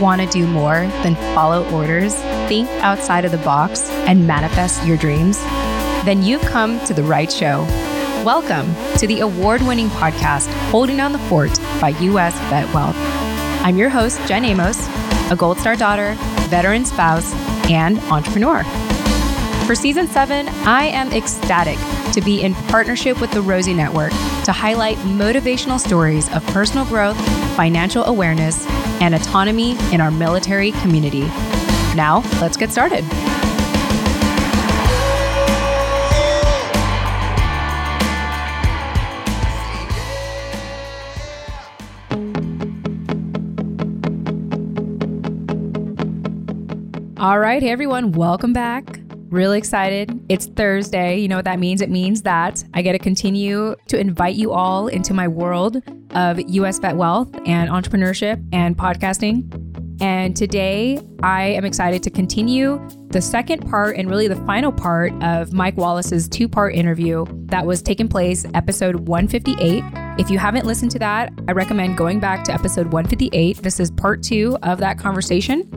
want to do more than follow orders, think outside of the box, and manifest your dreams? Then you've come to the right show. Welcome to the award winning podcast, Holding Down the Fort by US VetWealth. I'm your host, Jen Amos, a Gold Star daughter, veteran spouse, and entrepreneur. For season seven, I am ecstatic to be in partnership with the Rosie Network to highlight motivational stories of personal growth, financial awareness, and autonomy in our military community. Now, let's get started. All right, hey everyone, welcome back. Really excited. It's Thursday. You know what that means? It means that I get to continue to invite you all into my world of US VetWealth and entrepreneurship and podcasting. And today I am excited to continue the second part and really the final part of Mike Wallace's two part interview that was taking place episode 158. If you haven't listened to that, I recommend going back to episode 158. This is part two of that conversation.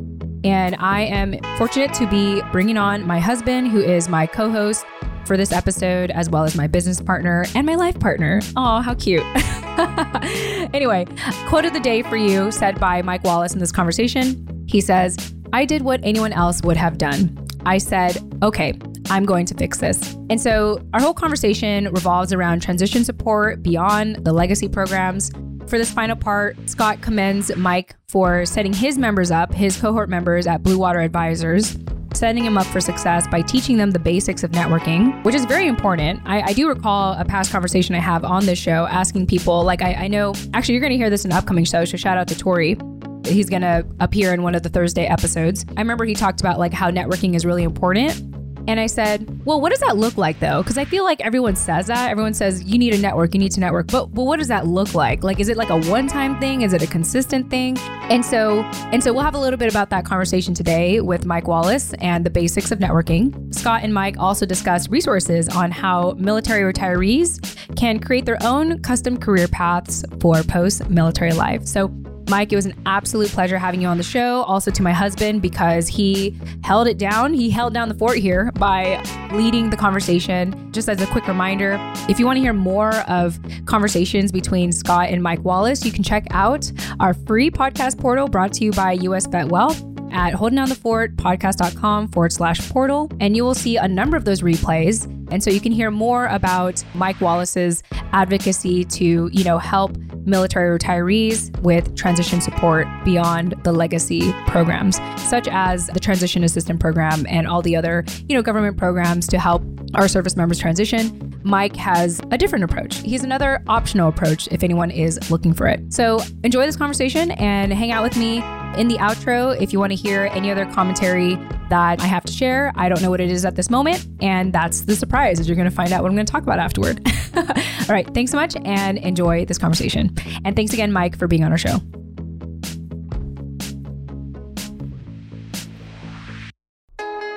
And I am fortunate to be bringing on my husband, who is my co host for this episode, as well as my business partner and my life partner. Oh, how cute. anyway, quote of the day for you said by Mike Wallace in this conversation. He says, I did what anyone else would have done. I said, okay, I'm going to fix this. And so our whole conversation revolves around transition support beyond the legacy programs, for this final part, Scott commends Mike for setting his members up, his cohort members at Bluewater Advisors, setting them up for success by teaching them the basics of networking, which is very important. I, I do recall a past conversation I have on this show asking people, like, I, I know, actually, you're going to hear this in an upcoming show, so shout out to Tori. He's going to appear in one of the Thursday episodes. I remember he talked about like how networking is really important and I said, Well, what does that look like though? Because I feel like everyone says that. Everyone says you need a network, you need to network. But but what does that look like? Like, is it like a one-time thing? Is it a consistent thing? And so and so we'll have a little bit about that conversation today with Mike Wallace and the basics of networking. Scott and Mike also discussed resources on how military retirees can create their own custom career paths for post-military life. So Mike, it was an absolute pleasure having you on the show. Also to my husband, because he held it down. He held down the fort here by leading the conversation. Just as a quick reminder, if you want to hear more of conversations between Scott and Mike Wallace, you can check out our free podcast portal brought to you by US VetWealth at holding down the fort podcast.com forward slash portal. And you will see a number of those replays. And so you can hear more about Mike Wallace's advocacy to, you know, help military retirees with transition support beyond the legacy programs, such as the Transition Assistance Program and all the other, you know, government programs to help our service members transition. Mike has a different approach. He's another optional approach if anyone is looking for it. So enjoy this conversation and hang out with me in the outro if you want to hear any other commentary that I have to share. I don't know what it is at this moment. And that's the surprise is you're going to find out what I'm going to talk about afterward. All right. Thanks so much and enjoy this conversation. And thanks again, Mike, for being on our show.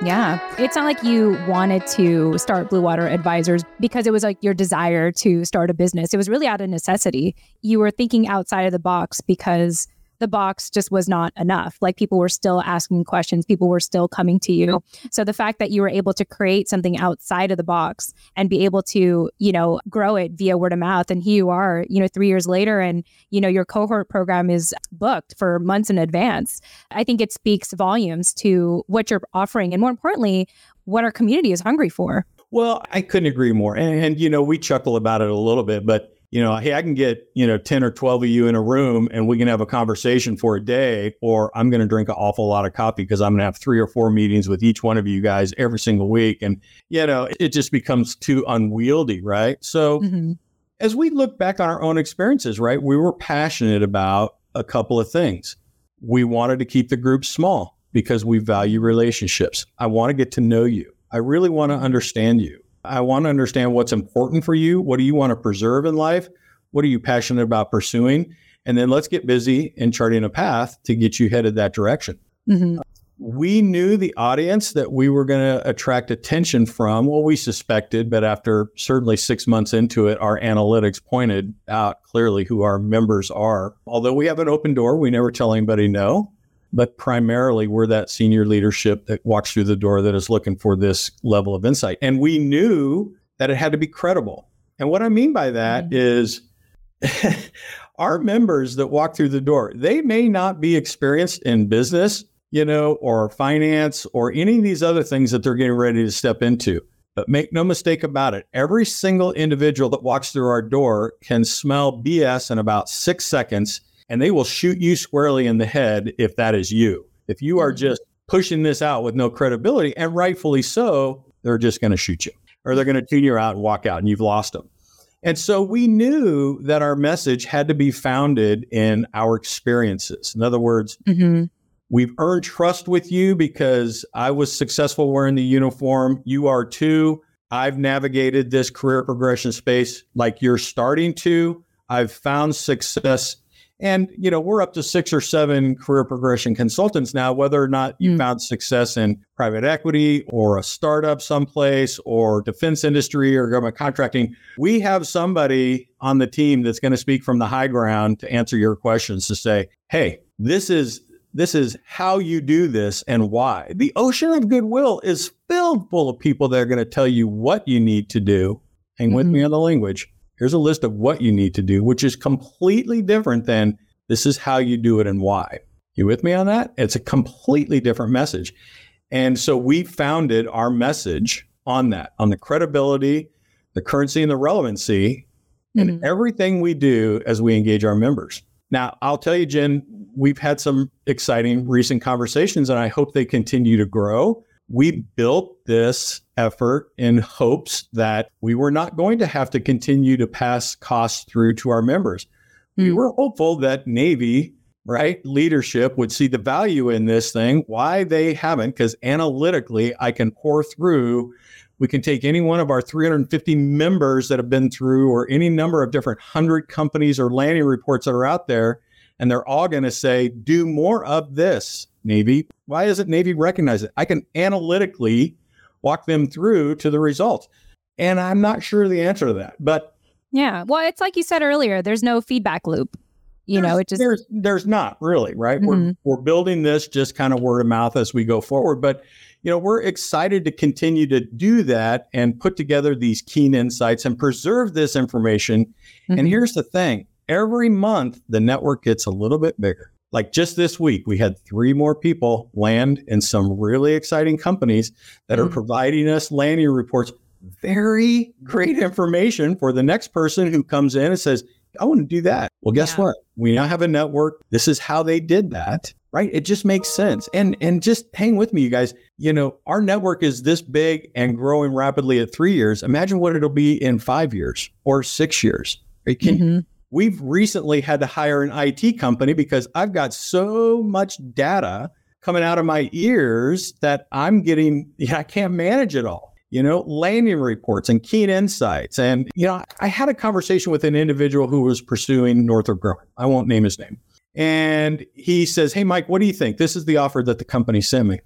Yeah. It's not like you wanted to start Bluewater Advisors because it was like your desire to start a business. It was really out of necessity. You were thinking outside of the box because the box just was not enough. Like people were still asking questions, people were still coming to you. So the fact that you were able to create something outside of the box and be able to, you know, grow it via word of mouth and here you are, you know, 3 years later and you know your cohort program is booked for months in advance. I think it speaks volumes to what you're offering and more importantly, what our community is hungry for. Well, I couldn't agree more. And, and you know, we chuckle about it a little bit, but you know, hey, I can get, you know, 10 or 12 of you in a room and we can have a conversation for a day, or I'm going to drink an awful lot of coffee because I'm going to have three or four meetings with each one of you guys every single week. And, you know, it just becomes too unwieldy, right? So mm-hmm. as we look back on our own experiences, right, we were passionate about a couple of things. We wanted to keep the group small because we value relationships. I want to get to know you. I really want to understand you. I want to understand what's important for you. What do you want to preserve in life? What are you passionate about pursuing? And then let's get busy in charting a path to get you headed that direction. Mm-hmm. We knew the audience that we were going to attract attention from. Well, we suspected, but after certainly six months into it, our analytics pointed out clearly who our members are. Although we have an open door, we never tell anybody no. But primarily we're that senior leadership that walks through the door that is looking for this level of insight. And we knew that it had to be credible. And what I mean by that mm-hmm. is our members that walk through the door, they may not be experienced in business, you know, or finance or any of these other things that they're getting ready to step into. But make no mistake about it, every single individual that walks through our door can smell BS in about six seconds, and they will shoot you squarely in the head if that is you. If you are mm-hmm. just pushing this out with no credibility, and rightfully so, they're just going to shoot you or they're going to tune you out and walk out, and you've lost them. And so we knew that our message had to be founded in our experiences. In other words, mm-hmm. we've earned trust with you because I was successful wearing the uniform. You are too. I've navigated this career progression space like you're starting to. I've found success and, you know, we're up to six or seven career progression consultants now, whether or not you mm. found success in private equity or a startup someplace or defense industry or government contracting. We have somebody on the team that's going to speak from the high ground to answer your questions to say, hey, this is this is how you do this and why. The ocean of goodwill is filled full of people that are going to tell you what you need to do. Hang mm-hmm. with me on the language Here's a list of what you need to do, which is completely different than this is how you do it and why. You with me on that? It's a completely different message. And so we founded our message on that, on the credibility, the currency, and the relevancy mm-hmm. in everything we do as we engage our members. Now, I'll tell you, Jen, we've had some exciting recent conversations, and I hope they continue to grow we built this effort in hopes that we were not going to have to continue to pass costs through to our members. We hmm. were hopeful that Navy, right, leadership would see the value in this thing. Why they haven't, because analytically, I can pour through. We can take any one of our 350 members that have been through, or any number of different hundred companies or landing reports that are out there, and they're all going to say, do more of this, Navy. Why doesn't Navy recognize it? I can analytically walk them through to the results. And I'm not sure the answer to that. But yeah, well, it's like you said earlier, there's no feedback loop. You know, it just there's there's not really, right? Mm-hmm. We're we're building this just kind of word of mouth as we go forward. But you know, we're excited to continue to do that and put together these keen insights and preserve this information. Mm-hmm. And here's the thing every month the network gets a little bit bigger. Like just this week, we had three more people land in some really exciting companies that mm-hmm. are providing us landing reports. Very great information for the next person who comes in and says, I want to do that. Well, guess yeah. what? We now have a network. This is how they did that, right? It just makes sense. And and just hang with me, you guys. You know, our network is this big and growing rapidly at three years. Imagine what it'll be in five years or six years. Right? Can, mm-hmm. We've recently had to hire an IT company because I've got so much data coming out of my ears that I'm getting, yeah, I can't manage it all. You know, landing reports and keen insights. And, you know, I had a conversation with an individual who was pursuing Northrop Grumman. I won't name his name. And he says, Hey, Mike, what do you think? This is the offer that the company sent me.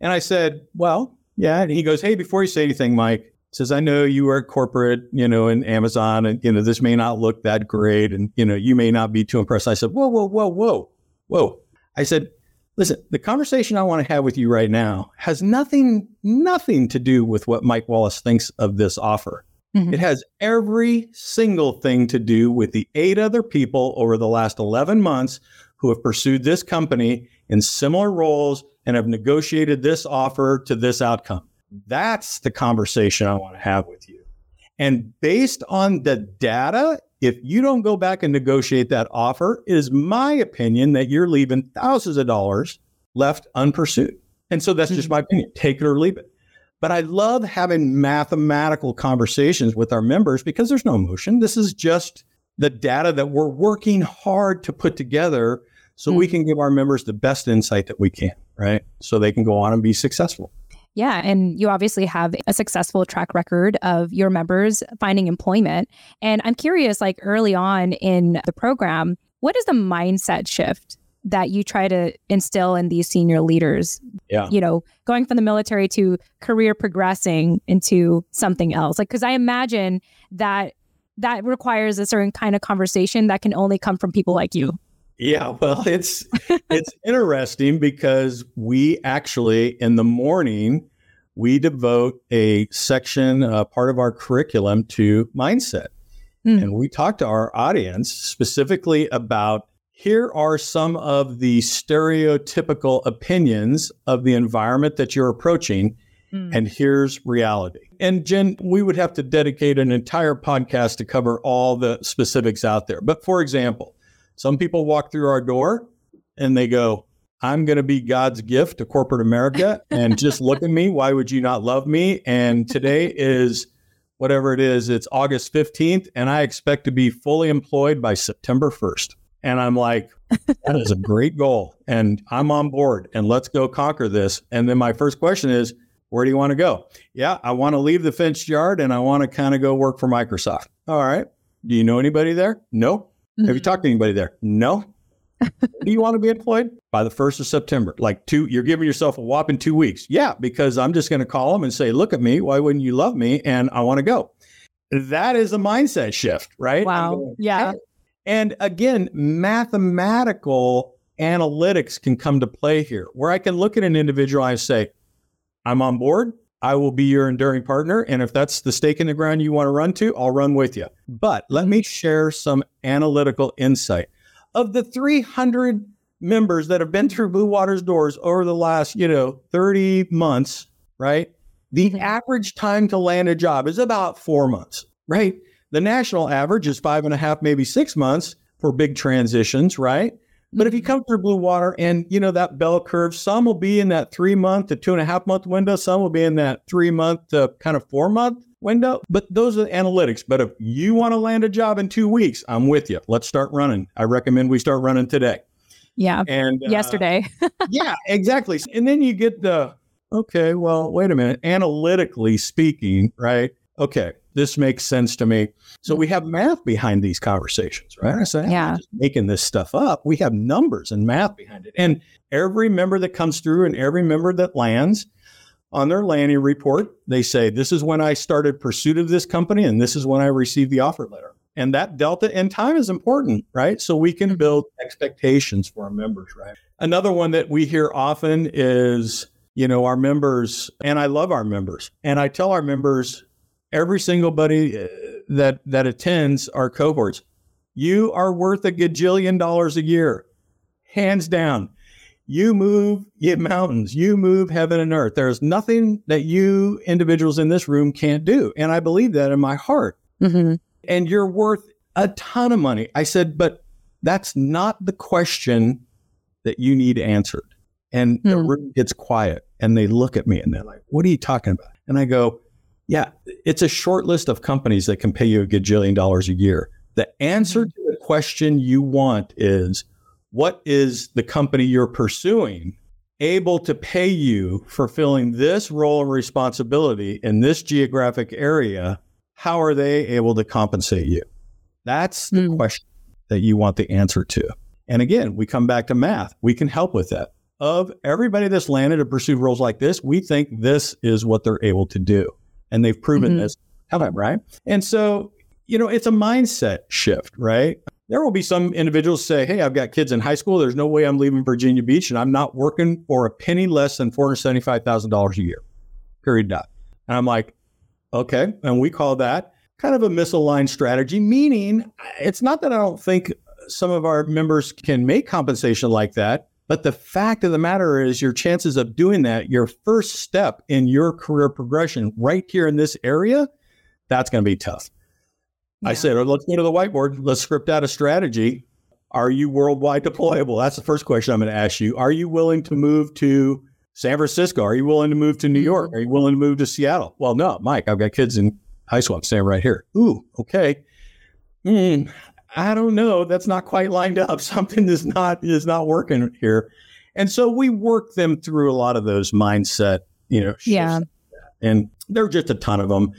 And I said, Well, yeah. And he goes, Hey, before you say anything, Mike, says, I know you are corporate, you know, in Amazon and, you know, this may not look that great and, you know, you may not be too impressed. I said, whoa, whoa, whoa, whoa, whoa. I said, listen, the conversation I want to have with you right now has nothing, nothing to do with what Mike Wallace thinks of this offer. Mm-hmm. It has every single thing to do with the eight other people over the last 11 months who have pursued this company in similar roles and have negotiated this offer to this outcome. That's the conversation I want to have with you. And based on the data, if you don't go back and negotiate that offer, it is my opinion that you're leaving thousands of dollars left unpursued. And so that's just my opinion. Take it or leave it. But I love having mathematical conversations with our members because there's no emotion. This is just the data that we're working hard to put together so mm-hmm. we can give our members the best insight that we can, right? So they can go on and be successful. Yeah. And you obviously have a successful track record of your members finding employment. And I'm curious, like early on in the program, what is the mindset shift that you try to instill in these senior leaders? Yeah. You know, going from the military to career progressing into something else. Like, because I imagine that that requires a certain kind of conversation that can only come from people like you. Yeah, well, it's it's interesting because we actually in the morning we devote a section, uh, part of our curriculum to mindset. Mm. And we talk to our audience specifically about here are some of the stereotypical opinions of the environment that you're approaching. Mm. And here's reality. And Jen, we would have to dedicate an entire podcast to cover all the specifics out there. But for example, some people walk through our door and they go, I'm going to be God's gift to corporate America. And just look at me. Why would you not love me? And today is whatever it is, it's August 15th, and I expect to be fully employed by September 1st. And I'm like, that is a great goal. And I'm on board and let's go conquer this. And then my first question is, where do you want to go? Yeah, I want to leave the fenced yard and I want to kind of go work for Microsoft. All right. Do you know anybody there? No. Mm-hmm. Have you mm-hmm. talked to anybody there? No do you want to be employed by the 1st of September? Like two, you're giving yourself a whopping two weeks. Yeah, because I'm just going to call them and say, look at me. Why wouldn't you love me? And I want to go. That is a mindset shift, right? Wow. Going, yeah. And again, mathematical analytics can come to play here where I can look at an individual and say, I'm on board. I will be your enduring partner. And if that's the stake in the ground you want to run to, I'll run with you. But let me share some analytical insight of the 300 members that have been through Bluewater's doors over the last, you know, 30 months, right? The mm-hmm. average time to land a job is about four months, right? The national average is five and a half, maybe six months for big transitions, right? But if you come through Bluewater and you know that bell curve, some will be in that three month to two and a half month window, some will be in that three month to kind of four month window. But those are the analytics. But if you want to land a job in two weeks, I'm with you. Let's start running. I recommend we start running today. Yeah. And uh, yesterday. yeah, exactly. And then you get the okay, well, wait a minute. Analytically speaking, right? Okay, this makes sense to me. So we have math behind these conversations, right? I say, yeah. just making this stuff up. We have numbers and math behind it. And every member that comes through and every member that lands on their landing report, they say, This is when I started pursuit of this company, and this is when I received the offer letter. And that delta in time is important, right? So we can mm-hmm. build expectations for our members, right? Another one that we hear often is, you know, our members, and I love our members, and I tell our members, every single buddy uh, that that attends our cohorts, you are worth a gajillion dollars a year, hands down. You move you mountains, you move heaven and earth. There's nothing that you individuals in this room can't do. And I believe that in my heart. Mm-hmm. And you're worth a ton of money. I said, but that's not the question that you need answered. And the hmm. room gets quiet and they look at me and they're like, what are you talking about? And I go, yeah, it's a short list of companies that can pay you a gajillion dollars a year. The answer mm-hmm. to the question you want is what is the company you're pursuing able to pay you for filling this role and responsibility in this geographic area? How are they able to compensate you? That's the mm. question that you want the answer to. And again, we come back to math. We can help with that. Of everybody that's landed or pursued roles like this, we think this is what they're able to do. And they've proven mm-hmm. this time, right? And so, you know, it's a mindset shift, right? There will be some individuals say, Hey, I've got kids in high school. There's no way I'm leaving Virginia Beach and I'm not working for a penny less than $475,000 a year. Period. Dot. And I'm like, okay. And we call that kind of a misaligned strategy, meaning it's not that I don't think some of our members can make compensation like that. But the fact of the matter is, your chances of doing that, your first step in your career progression right here in this area, that's going to be tough. Yeah. I said, oh, let's go to the whiteboard. Let's script out a strategy. Are you worldwide deployable? That's the first question I'm going to ask you. Are you willing to move to San Francisco? Are you willing to move to New York? Mm-hmm. Are you willing to move to Seattle? Well, no, Mike, I've got kids in high school. I'm staying right here. Ooh, okay. Mm, I don't know. That's not quite lined up. Something is not is not working here. And so we work them through a lot of those mindset, you know, yeah. And there are just a ton of them.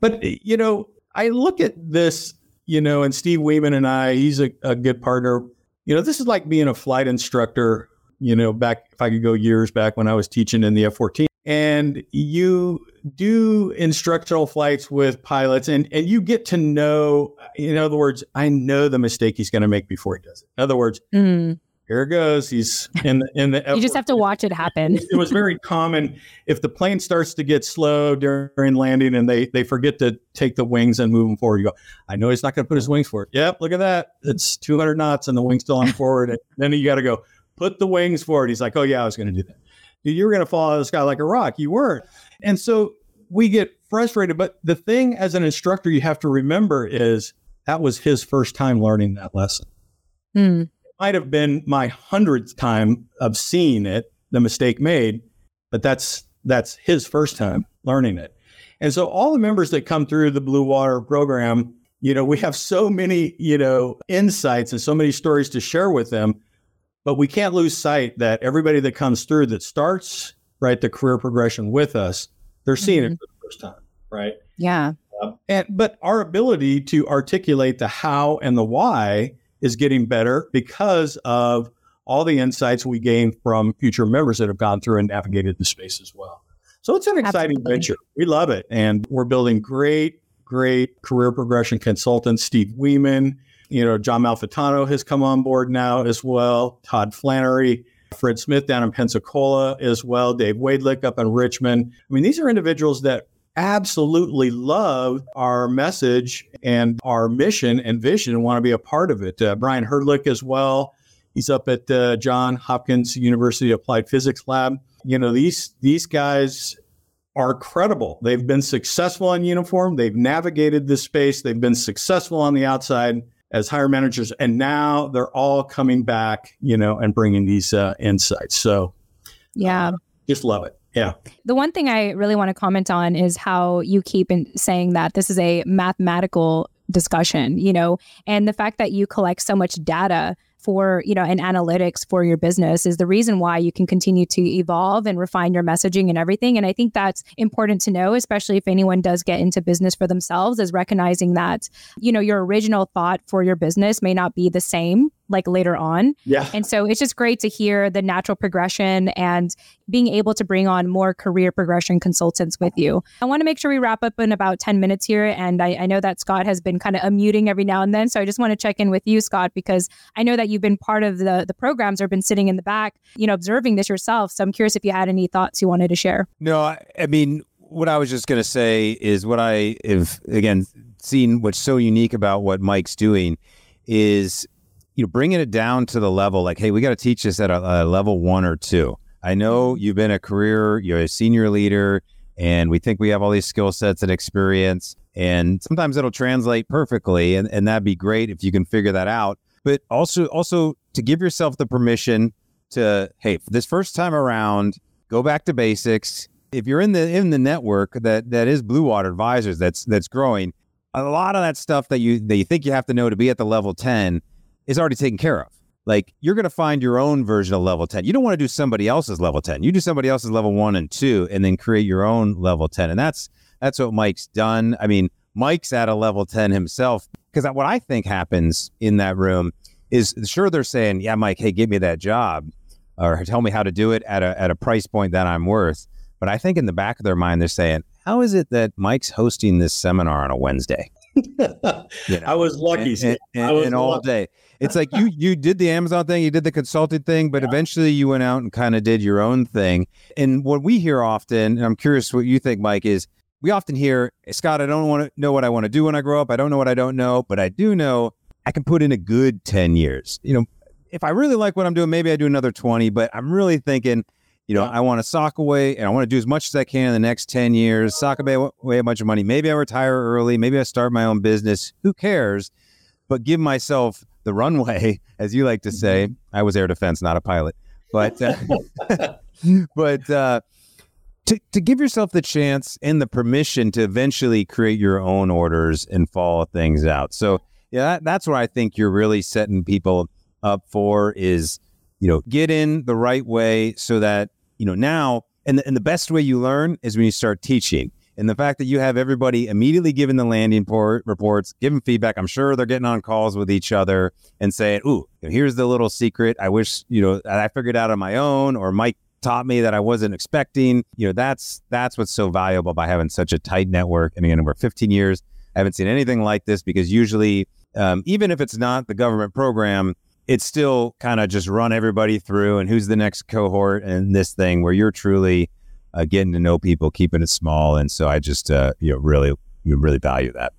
But you know, I look at this, you know, and Steve Weeman and I, he's a, a good partner. You know, this is like being a flight instructor, you know, back, if I could go years back when I was teaching in the F 14. And you do instructional flights with pilots and, and you get to know, in other words, I know the mistake he's going to make before he does it. In other words, Mm. here it goes. He's in the in the. You just have to watch it happen. it was very common if the plane starts to get slow during landing and they they forget to take the wings and move them forward. You go, I know he's not going to put his wings forward. Yep, look at that. It's 200 knots and the wings still on forward. And then you got to go put the wings forward. He's like, oh yeah, I was going to do that. You were going to fall out of the sky like a rock. You weren't. And so we get frustrated. But the thing as an instructor you have to remember is that was his first time learning that lesson Mm. might have been my hundredth time of seeing it, the mistake made, but that's that's his first time learning it. And so all the members that come through the Bluewater program, you know, we have so many, you know, insights and so many stories to share with them, but we can't lose sight that everybody that comes through that starts right the career progression with us, they're seeing it for the first time, right? Yeah. Uh, and but our ability to articulate the how and the why is getting better because of all the insights we gain from future members that have gone through and navigated the space as well. So it's an exciting Absolutely. venture. We love it. And we're building great, great career progression consultants. Steve Weeman, you know, John Malfitano has come on board now as well. Todd Flannery, Fred Smith down in Pensacola as well. Dave Wadelick up in Richmond. I mean, these are individuals that absolutely love our message and our mission and vision and want to be a part of it. Uh, Brian Herdlick as well. He's up at uh, John Hopkins University Applied Physics Lab. You know, these these guys are credible. They've been successful in uniform. They've navigated this space. They've been successful on the outside as hire managers, and now they're all coming back, you know, and bringing these uh, insights. So, Yeah. just love it. Yeah. The one thing I really want to comment on is how you keep in saying that this is a mathematical discussion, you know, and the fact that you collect so much data for, you know, and analytics for your business is the reason why you can continue to evolve and refine your messaging and everything. And I think that's important to know, especially if anyone does get into business for themselves, is recognizing that, you know, your original thought for your business may not be the same like later on. Yeah. And so it's just great to hear the natural progression and being able to bring on more career progression consultants with you. I want to make sure we wrap up in about 10 minutes here. And I, I know that Scott has been kind of unmuting every now and then. So I just want to check in with you, Scott, because I know that you've been part of the, the programs or been sitting in the back, you know, observing this yourself. So I'm curious if you had any thoughts you wanted to share. No, I, I mean, what I was just going to say is what I have, again, seen what's so unique about what Mike's doing is, you know, bringing it down to the level like, hey, we got to teach this at a, a level one or two. I know mm-hmm. you've been a career, you're a senior leader, and we think we have all these skill sets and experience. And sometimes it'll translate perfectly, and, and that'd be great if you can figure that out. But also, also to give yourself the permission to, hey, this first time around, go back to basics. If you're in the in the network that that is Bluewater Advisors, that's that's growing, a lot of that stuff that you that you think you have to know to be at the level ten is already taken care of. Like you're going to find your own version of level 10. You don't want to do somebody else's level 10. You do somebody else's level 1 and 2 and then create your own level 10. And that's that's what Mike's done. I mean, Mike's at a level 10 himself because what I think happens in that room is sure they're saying, "Yeah, Mike, hey, give me that job or tell me how to do it at a at a price point that I'm worth." But I think in the back of their mind they're saying, "How is it that Mike's hosting this seminar on a Wednesday?" You know? I was lucky. and, and, I was and all lucky. day. It's like you you did the Amazon thing, you did the consulting thing, but eventually you went out and kind of did your own thing. And what we hear often, and I'm curious what you think, Mike, is we often hear, Scott, I don't want to know what I want to do when I grow up. I don't know what I don't know, but I do know I can put in a good 10 years. You know, if I really like what I'm doing, maybe I do another 20, but I'm really thinking, you know, Yeah. I want to sock away and I want to do as much as I can in the next 10 years, sock away a bunch of money. Maybe I retire early. Maybe I start my own business. Who cares? But give myself the runway, as you like to say. I was air defense, not a pilot. But, uh, but, uh, to, to give yourself the chance and the permission to eventually create your own orders and follow things out. So yeah, that, that's what I think you're really setting people up for is, you know, get in the right way so that, you know, now, and the, and the best way you learn is when you start teaching. And the fact that you have everybody immediately giving the landing port reports, giving feedback, I'm sure they're getting on calls with each other and saying, "Ooh, here's the little secret. I wish you know I figured out on my own, or Mike taught me that I wasn't expecting." You know, that's that's what's so valuable by having such a tight network. I mean, we're 15 years I haven't seen anything like this because usually, um, even if it's not the government program, it's still kind of just run everybody through and who's the next cohort and this thing where you're truly uh, getting to know people, keeping it small. And so I just, uh, you know, really, you really value that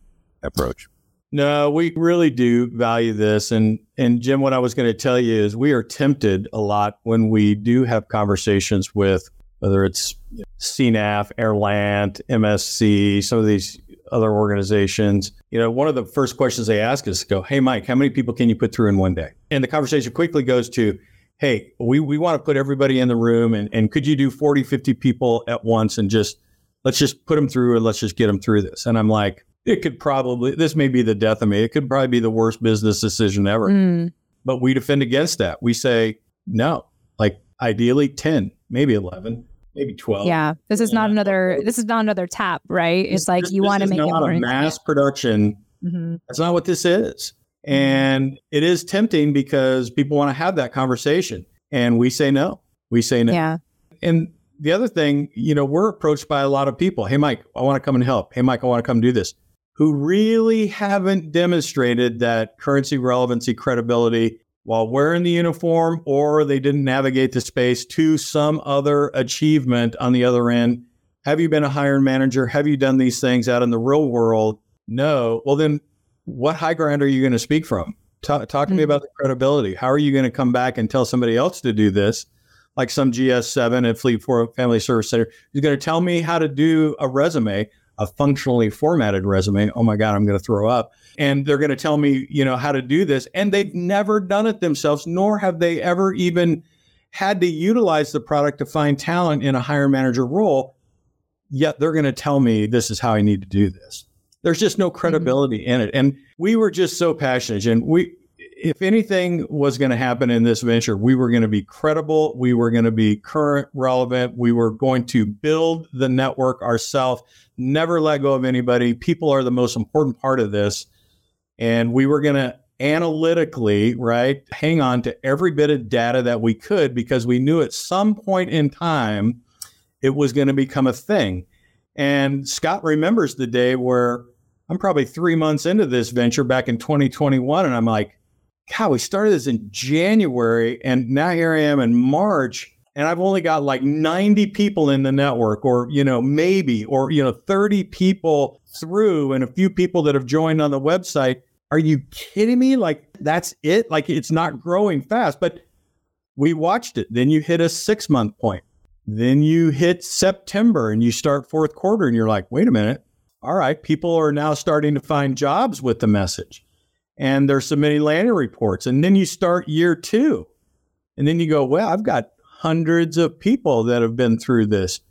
approach. No, we really do value this. And and Jim, what I was going to tell you is we are tempted a lot when we do have conversations with whether it's CNAF, Airlant, MSC, some of these other organizations. You know, one of the first questions they ask is go, Hey Mike, how many people can you put through in one day? And the conversation quickly goes to, Hey, we, we want to put everybody in the room and, and could you do 40, 50 people at once and just let's just put them through and let's just get them through this. And I'm like, it could probably, this may be the death of me. It could probably be the worst business decision ever. Mm. But we defend against that. We say, no, like ideally 10, maybe 11, maybe 12. Yeah. This is not another, this is not another TAP, right? It's this, like you want to make it more a mass production. Mm-hmm. That's not what this is. Mm-hmm. And it is tempting because people want to have that conversation. And we say no. We say no. Yeah. And the other thing, you know, we're approached by a lot of people. Hey, Mike, I want to come and help. Hey, Mike, I want to come do this who really haven't demonstrated that currency relevancy credibility while wearing the uniform or they didn't navigate the space to some other achievement on the other end. Have you been a hiring manager? Have you done these things out in the real world? No. Well, then what high ground are you going to speak from? Talk, talk to mm-hmm. me about the credibility. How are you going to come back and tell somebody else to do this? Like some GS7 at Fleet and Family Service Center, who's going to tell me how to do a resume a functionally formatted resume. Oh my God, I'm going to throw up. And they're going to tell me, you know, how to do this. And they've never done it themselves, nor have they ever even had to utilize the product to find talent in a higher manager role. Yet they're going to tell me this is how I need to do this. There's just no mm-hmm. credibility mm-hmm. in it. And we were just so passionate. And we, if anything was going to happen in this venture, we were going to be credible. We were going to be current, relevant. We were going to build the network ourselves, never let go of anybody. People are the most important part of this. And we were going to analytically, right, hang on to every bit of data that we could because we knew at some point in time it was going to become a thing. And Scott remembers the day where I'm probably three months into this venture back in 2021. And I'm like, God, we started this in January and now here I am in March and I've only got like 90 people in the network or, you know, maybe, or, you know, 30 people through and a few people that have joined on the website. Are you kidding me? Like that's it? Like it's not growing fast, but we watched it. Then you hit a six month point. Then you hit September and you start fourth quarter and you're like, wait a minute. All right. People are now starting to find jobs with the message and there's so many landing reports. And then you start year two. And then you go, well, I've got hundreds of people that have been through this.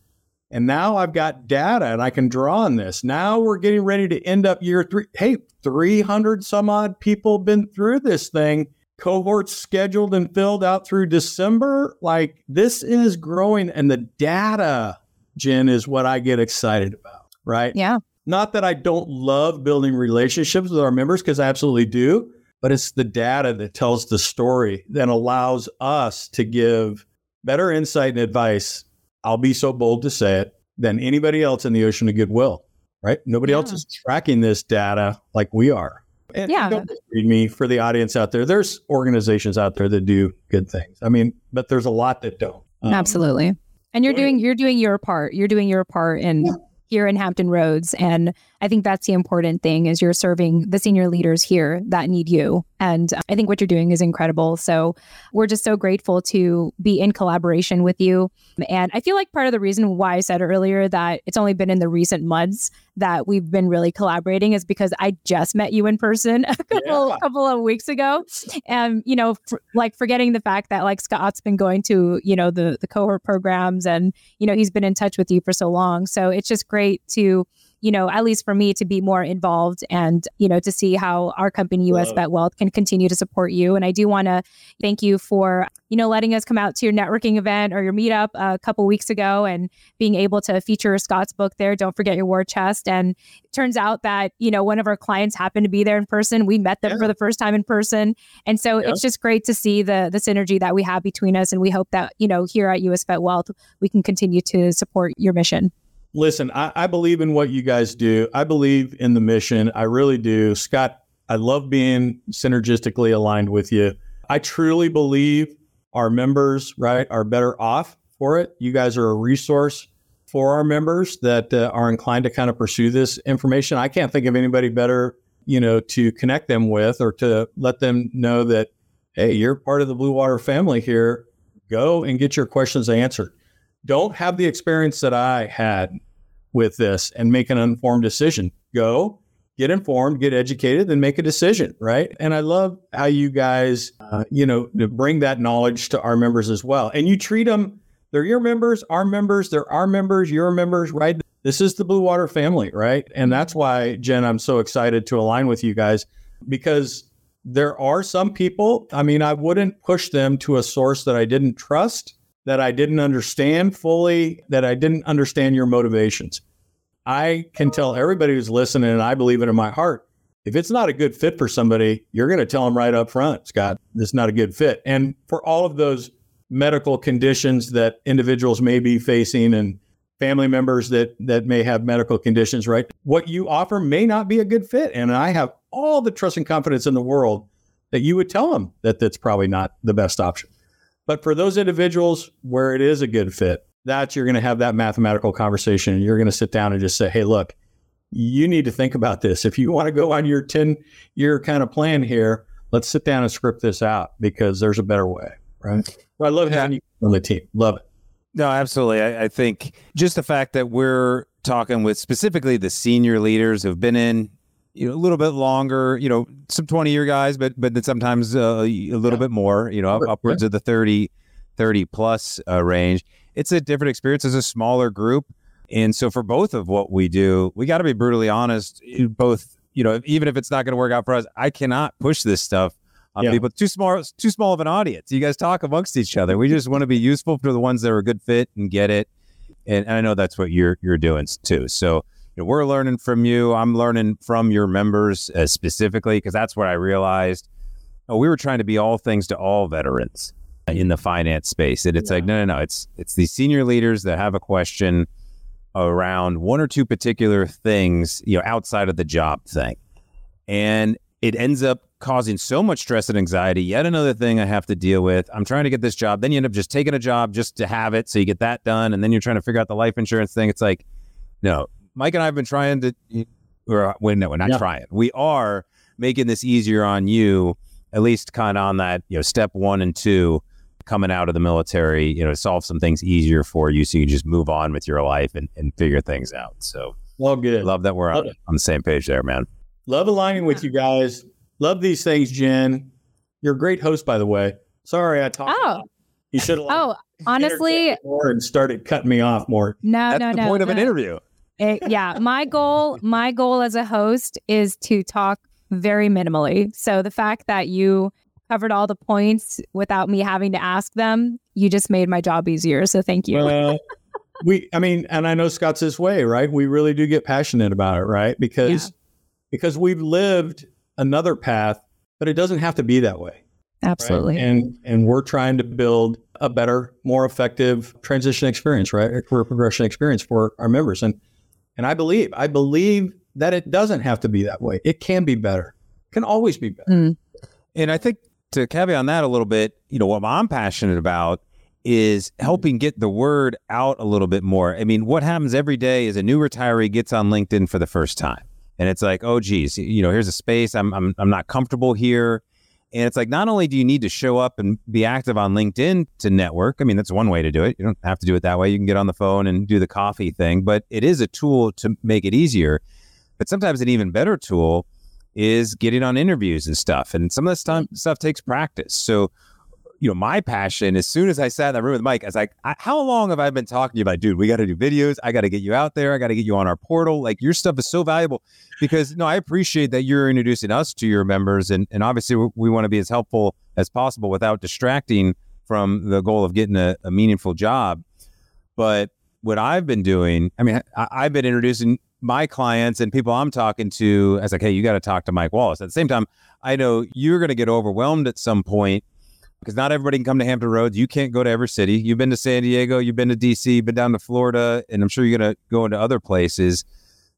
And now I've got data and I can draw on this. Now we're getting ready to end up year three. Hey, 300 some odd people been through this thing. Cohorts scheduled and filled out through December. Like this is growing. And the data, Jen, is what I get excited about, right? Yeah. Not that I don't love building relationships with our members, because I absolutely do, but it's the data that tells the story that allows us to give better insight and advice. I'll be so bold to say it than anybody else in the ocean of goodwill, right? Nobody yeah. else is tracking this data like we are. And yeah. don't read me for the audience out there. There's organizations out there that do good things. I mean, but there's a lot that don't. Um, Absolutely. And you're doing you're doing your part. You're doing your part in yeah here in Hampton Roads. And I think that's the important thing is you're serving the senior leaders here that need you. And uh, I think what you're doing is incredible. So we're just so grateful to be in collaboration with you. And I feel like part of the reason why I said earlier that it's only been in the recent months that we've been really collaborating is because I just met you in person a couple yeah. couple of weeks ago. And, you know, f- like forgetting the fact that like Scott's been going to, you know, the the cohort programs and, you know, he's been in touch with you for so long. So it's just great to you know, at least for me to be more involved and, you know, to see how our company, US VetWealth, can continue to support you. And I do want to thank you for, you know, letting us come out to your networking event or your meetup a couple weeks ago and being able to feature Scott's book there. Don't forget your war chest. And it turns out that, you know, one of our clients happened to be there in person. We met them yeah. for the first time in person. And so yeah. it's just great to see the the synergy that we have between us. And we hope that, you know, here at US VetWealth, we can continue to support your mission. Listen, I, I believe in what you guys do. I believe in the mission. I really do. Scott, I love being synergistically aligned with you. I truly believe our members, right, are better off for it. You guys are a resource for our members that uh, are inclined to kind of pursue this information. I can't think of anybody better, you know, to connect them with or to let them know that, hey, you're part of the Bluewater family here. Go and get your questions answered. Don't have the experience that I had with this and make an informed decision. Go get informed, get educated, then make a decision, right? And I love how you guys, uh, you know, bring that knowledge to our members as well. And you treat them they're your members, our members, they're our members, your members, right? This is the Bluewater family, right? And that's why, Jen, I'm so excited to align with you guys because there are some people, I mean, I wouldn't push them to a source that I didn't trust, that I didn't understand fully, that I didn't understand your motivations. I can tell everybody who's listening, and I believe it in my heart, if it's not a good fit for somebody, you're going to tell them right up front, Scott, this is not a good fit. And for all of those medical conditions that individuals may be facing and family members that that may have medical conditions, right? What you offer may not be a good fit. And I have all the trust and confidence in the world that you would tell them that that's probably not the best option. But for those individuals where it is a good fit, that you're going to have that mathematical conversation and you're going to sit down and just say, hey, look, you need to think about this. If you want to go on your 10 year kind of plan here, let's sit down and script this out because there's a better way right? Well, I love having you on the team. Love it. No, absolutely. I, I, think just the fact that we're talking with specifically the senior leaders who've been in you know a little bit longer, you know, some 20 year guys, but but then sometimes uh, a little yeah. bit more, you know, upwards yeah. of the 30 30 plus uh, range. It's a different experience as a smaller group. And so for both of what we do, we got to be brutally honest, both, you know, even if it's not going to work out for us, I cannot push this stuff on yeah. people. Too small, too small of an audience. You guys talk amongst each other. We just want to be useful for the ones that are a good fit and get it. And, and I know that's what you're you're doing too. So know, we're learning from you. I'm learning from your members uh, specifically because that's what I realized. Oh, we were trying to be all things to all veterans in the finance space, and it's yeah. like no, no, no. It's it's these senior leaders that have a question around one or two particular things, you know, outside of the job thing, and it ends up causing so much stress and anxiety. Yet another thing I have to deal with. I'm trying to get this job. Then you end up just taking a job just to have it. So you get that done. And then you're trying to figure out the life insurance thing. It's like, no, Mike and I have been trying to, or uh, when, no, we're not yeah. trying. We are making this easier on you, at least kind of on that, you know, step one and two coming out of the military, you know, solve some things easier for you so you just move on with your life and, and figure things out. So, well, good. Love that we're on, on the same page there, man. Love aligning with you guys. Love these things, Jen. You're a great host, by the way. Sorry, I talked. Oh, you should have. Oh, honestly, more and started cutting me off more. No, That's no, the no. point no. of an interview. It, yeah, my goal, my goal as a host is to talk very minimally. So the fact that you covered all the points without me having to ask them, you just made my job easier. So thank you. Well, we, I mean, and I know Scott's this way, right? We really do get passionate about it, right? Because yeah. because we've lived another path, but it doesn't have to be that way. Absolutely. Right? And and we're trying to build a better, more effective transition experience, right? A career progression experience for our members. And and I believe, I believe that it doesn't have to be that way. It can be better. It can always be better. Mm. And I think to caveat on that a little bit, you know, what I'm passionate about is helping get the word out a little bit more. I mean, what happens every day is a new retiree gets on LinkedIn for the first time and it's like, oh, geez, you know, here's a space. I'm, I'm, I'm not comfortable here. And it's like, not only do you need to show up and be active on LinkedIn to network, I mean, that's one way to do it. You don't have to do it that way. You can get on the phone and do the coffee thing, but it is a tool to make it easier. But sometimes an even better tool is getting on interviews and stuff. And some of this time, mm. stuff takes practice. So you know, my passion, as soon as I sat in that room with Mike, I was like, how long have I been talking to you about, dude, we got to do videos. I got to get you out there. I got to get you on our portal. Like your stuff is so valuable because no, I appreciate that you're introducing us to your members. And, and obviously we, we want to be as helpful as possible without distracting from the goal of getting a, a meaningful job. But what I've been doing, I mean, I, I've been introducing my clients and people I'm talking to as like, hey, you got to talk to Mike Wallace. At the same time, I know you're going to get overwhelmed at some point because not everybody can come to Hampton Roads. You can't go to every city. You've been to San Diego, you've been to DC, you've been down to Florida, and I'm sure you're going to go into other places.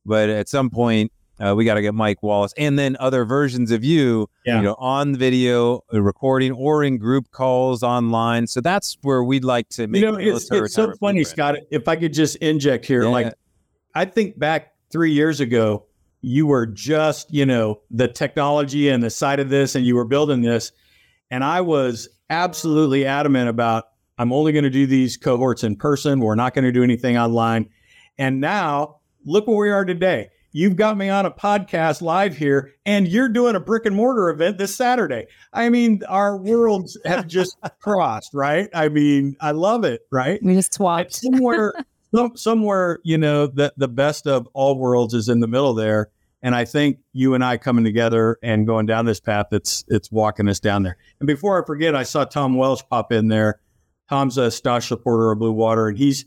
But at some point, uh, we got to get Mike Wallace and then other versions of you, Yeah. you know, on video uh, recording or in group calls online. So that's where we'd like to make You know, it's, it's so funny, blueprint. Scott. If I could just inject here, Yeah. like I think back three years ago, you were just, you know, the technology and the side of this, and you were building this. And I was absolutely adamant about I'm only going to do these cohorts in person. We're not going to do anything online. And now look where we are today. You've got me on a podcast live here, and you're doing a brick and mortar event this Saturday. I mean, our worlds have just crossed, right? I mean, I love it, right? We just swapped. somewhere, some, somewhere, you know, that the best of all worlds is in the middle there. And I think you and I coming together and going down this path, it's it's walking us down there. And before I forget, I saw Tom Welsh pop in there. Tom's a staunch supporter of Bluewater, and he's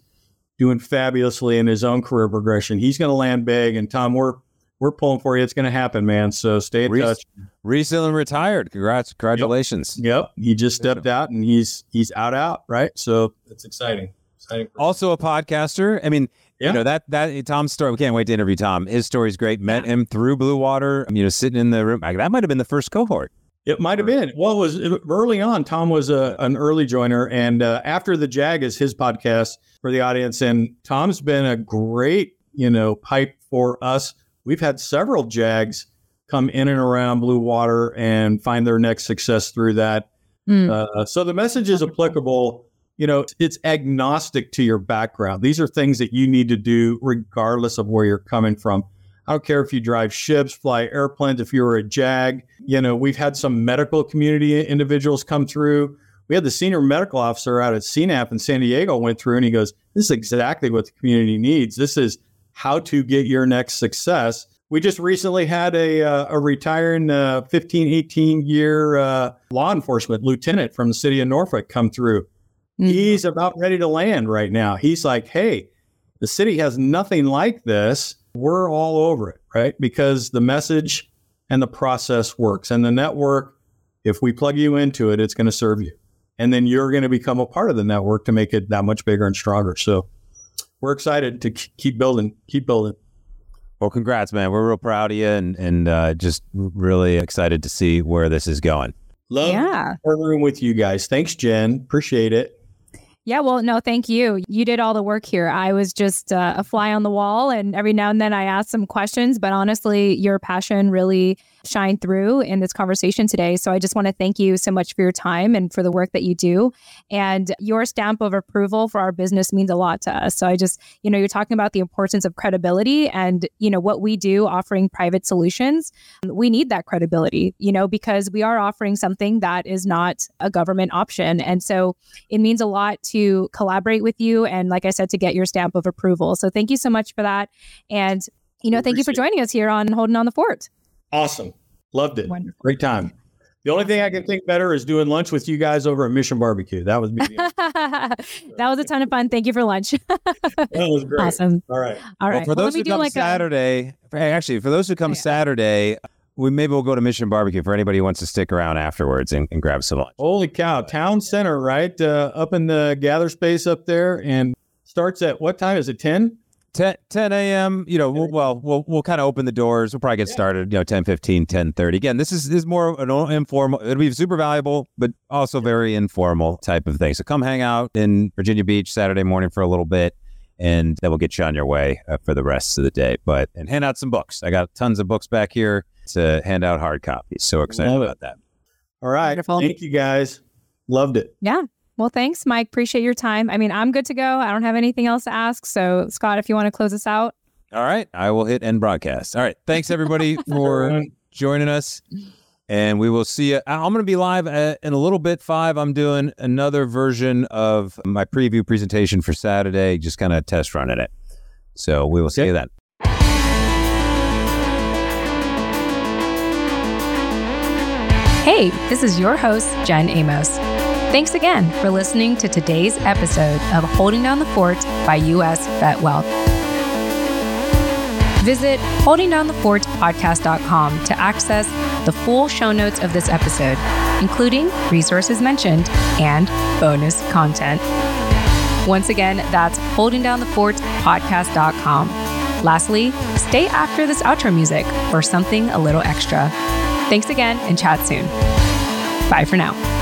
doing fabulously in his own career progression. He's going to land big, and Tom, we're we're pulling for you. It's going to happen, man. So stay in Reese- touch. Recently retired. Congrats. Congratulations. Yep, he just stepped out, and he's he's out out right. So it's exciting. Exciting. Also a podcaster. I mean, Yeah. you know, that that Tom's story, we can't wait to interview Tom. His story's great. Met him through Bluewater, you know, sitting in the room. That might have been the first cohort. It might have been. Well, it was early on. Tom was a, an early joiner, and uh, after the Jag is his podcast for the audience. And Tom's been a great, you know, pipe for us. We've had several Jags come in and around Bluewater and find their next success through that. Mm. Uh, so the message is applicable. You know, it's agnostic to your background. These are things that you need to do regardless of where you're coming from. I don't care if you drive ships, fly airplanes, if you're a JAG. You know, we've had some medical community individuals come through. We had the senior medical officer out at CNAP in San Diego went through and he goes, This is exactly what the community needs. This is how to get your next success. We just recently had a, uh, a retiring uh, 15, 18 year uh, law enforcement lieutenant from the city of Norfolk come through. He's about ready to land right now. He's like, hey, the city has nothing like this. We're all over it, right? Because the message and the process works. And the network, if we plug you into it, it's going to serve you. And then you're going to become a part of the network to make it that much bigger and stronger. So we're excited to keep building, keep building. Well, congrats, man. We're real proud of you and, and uh, just really excited to see where this is going. Love Yeah. partnering with you guys. Thanks, Jen. Appreciate it. Yeah, well, no, thank you. You did all the work here. I was just uh, a fly on the wall, and every now and then I asked some questions, but honestly, your passion really shined through in this conversation today. So I just want to thank you so much for your time and for the work that you do. And your stamp of approval for our business means a lot to us. So I just, you know, you're talking about the importance of credibility and, you know, what we do offering private solutions. We need that credibility, you know, because we are offering something that is not a government option. And so it means a lot to collaborate with you and like i said to get your stamp of approval so thank you so much for that and you know thank you for joining us here on holding on the fort Awesome. Loved it. Wonderful. Great time. The only thing I can think better is doing lunch with you guys over at Mission Barbecue. That was me. that was a ton of fun thank you for lunch that was great. awesome All right. All right. Well, for Well, those me who do come like a- Saturday, for- actually, for those who come Oh, yeah. Saturday, we maybe we'll go to Mission Barbecue for anybody who wants to stick around afterwards and, and grab some lunch. Holy cow. Town center, right? Uh, up in the gather space up there and starts at what time? Is it 10? 10, 10 a.m. You know, we'll, well, we'll we'll kind of open the doors. We'll probably get started. You know, 10, 15, 10, 30. Again, this is this is more of an informal. It'll be super valuable, but also very informal type of thing. So come hang out in Virginia Beach Saturday morning for a little bit, and then we'll get you on your way uh, for the rest of the day. But and hand out some books. I got tons of books back here to hand out hard copies. So excited about that. All right. Wonderful. Thank you guys. Loved it. yeah well thanks mike appreciate your time i mean i'm good to go i don't have anything else to ask so scott if you want to close us out All right, I will hit end broadcast. All right, thanks everybody for joining us. And we will see you. I'm going to be live at, in a little bit. Five. I'm doing another version of my preview presentation for Saturday, just kind of test running it. So we will see Okay. you then. Hey, this is your host, Jen Amos. Thanks again for listening to today's episode of Holding Down the Fort by U.S. Vet Wealth. Visit holdingdownthefortpodcast.com to access the full show notes of this episode, including resources mentioned and bonus content. Once again, that's holdingdownthefortpodcast.com. Lastly, stay after this outro music for something a little extra. Thanks again and chat soon. Bye for now.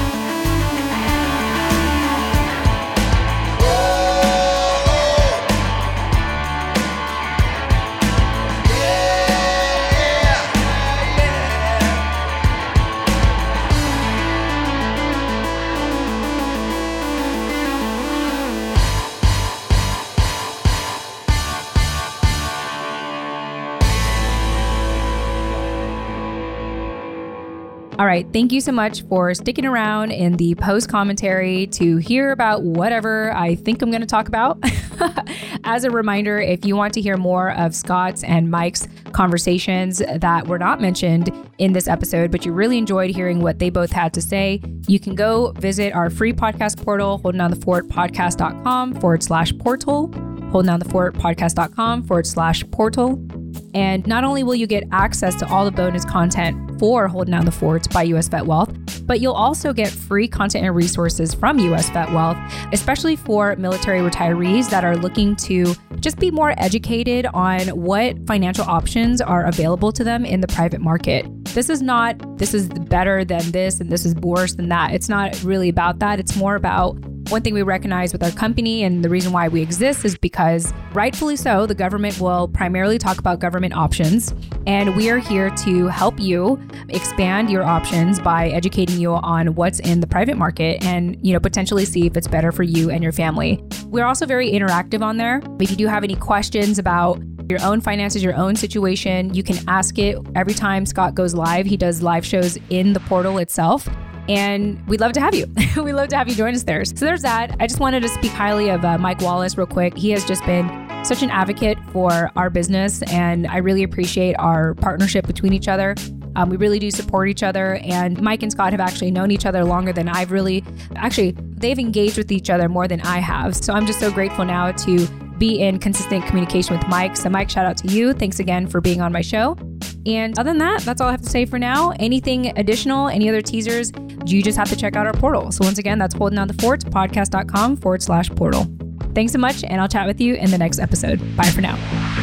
All right. Thank you so much for sticking around in the post commentary to hear about whatever I think I'm going to talk about. As a reminder, if you want to hear more of Scott's and Mike's conversations that were not mentioned in this episode, but you really enjoyed hearing what they both had to say, you can go visit our free podcast portal, holdingdownthefortpodcast.com forward slash portal, holdingdownthefortpodcast.com forward slash portal. And not only will you get access to all the bonus content for Holding Down the Fort by US VetWealth, but you'll also get free content and resources from US VetWealth, especially for military retirees that are looking to just be more educated on what financial options are available to them in the private market. This is not, this is better than this and this is worse than that. It's not really about that. It's more about one thing we recognize with our company and the reason why we exist is because, rightfully so, the government will primarily talk about government options. And we are here to help you expand your options by educating you on what's in the private market and, you know, potentially see if it's better for you and your family. We're also very interactive on there. If you do have any questions about your own finances, your own situation, you can ask it every time Scott goes live. He does live shows in the portal itself and we'd love to have you. we'd love to have you join us there. So there's that. I just wanted to speak highly of uh, Mike Wallace real quick. He has just been such an advocate for our business, and I really appreciate our partnership between each other. Um, we really do support each other, and Mike and Scott have actually known each other longer than I've really. Actually, they've engaged with each other more than I have. So I'm just so grateful now to be in consistent communication with Mike. So, Mike, shout out to you. Thanks again for being on my show. And other than that, that's all I have to say for now. Anything additional, any other teasers, you just have to check out our portal. So once again, that's holding down the fort podcast.com forward slash portal. Thanks so much, and I'll chat with you in the next episode. Bye for now.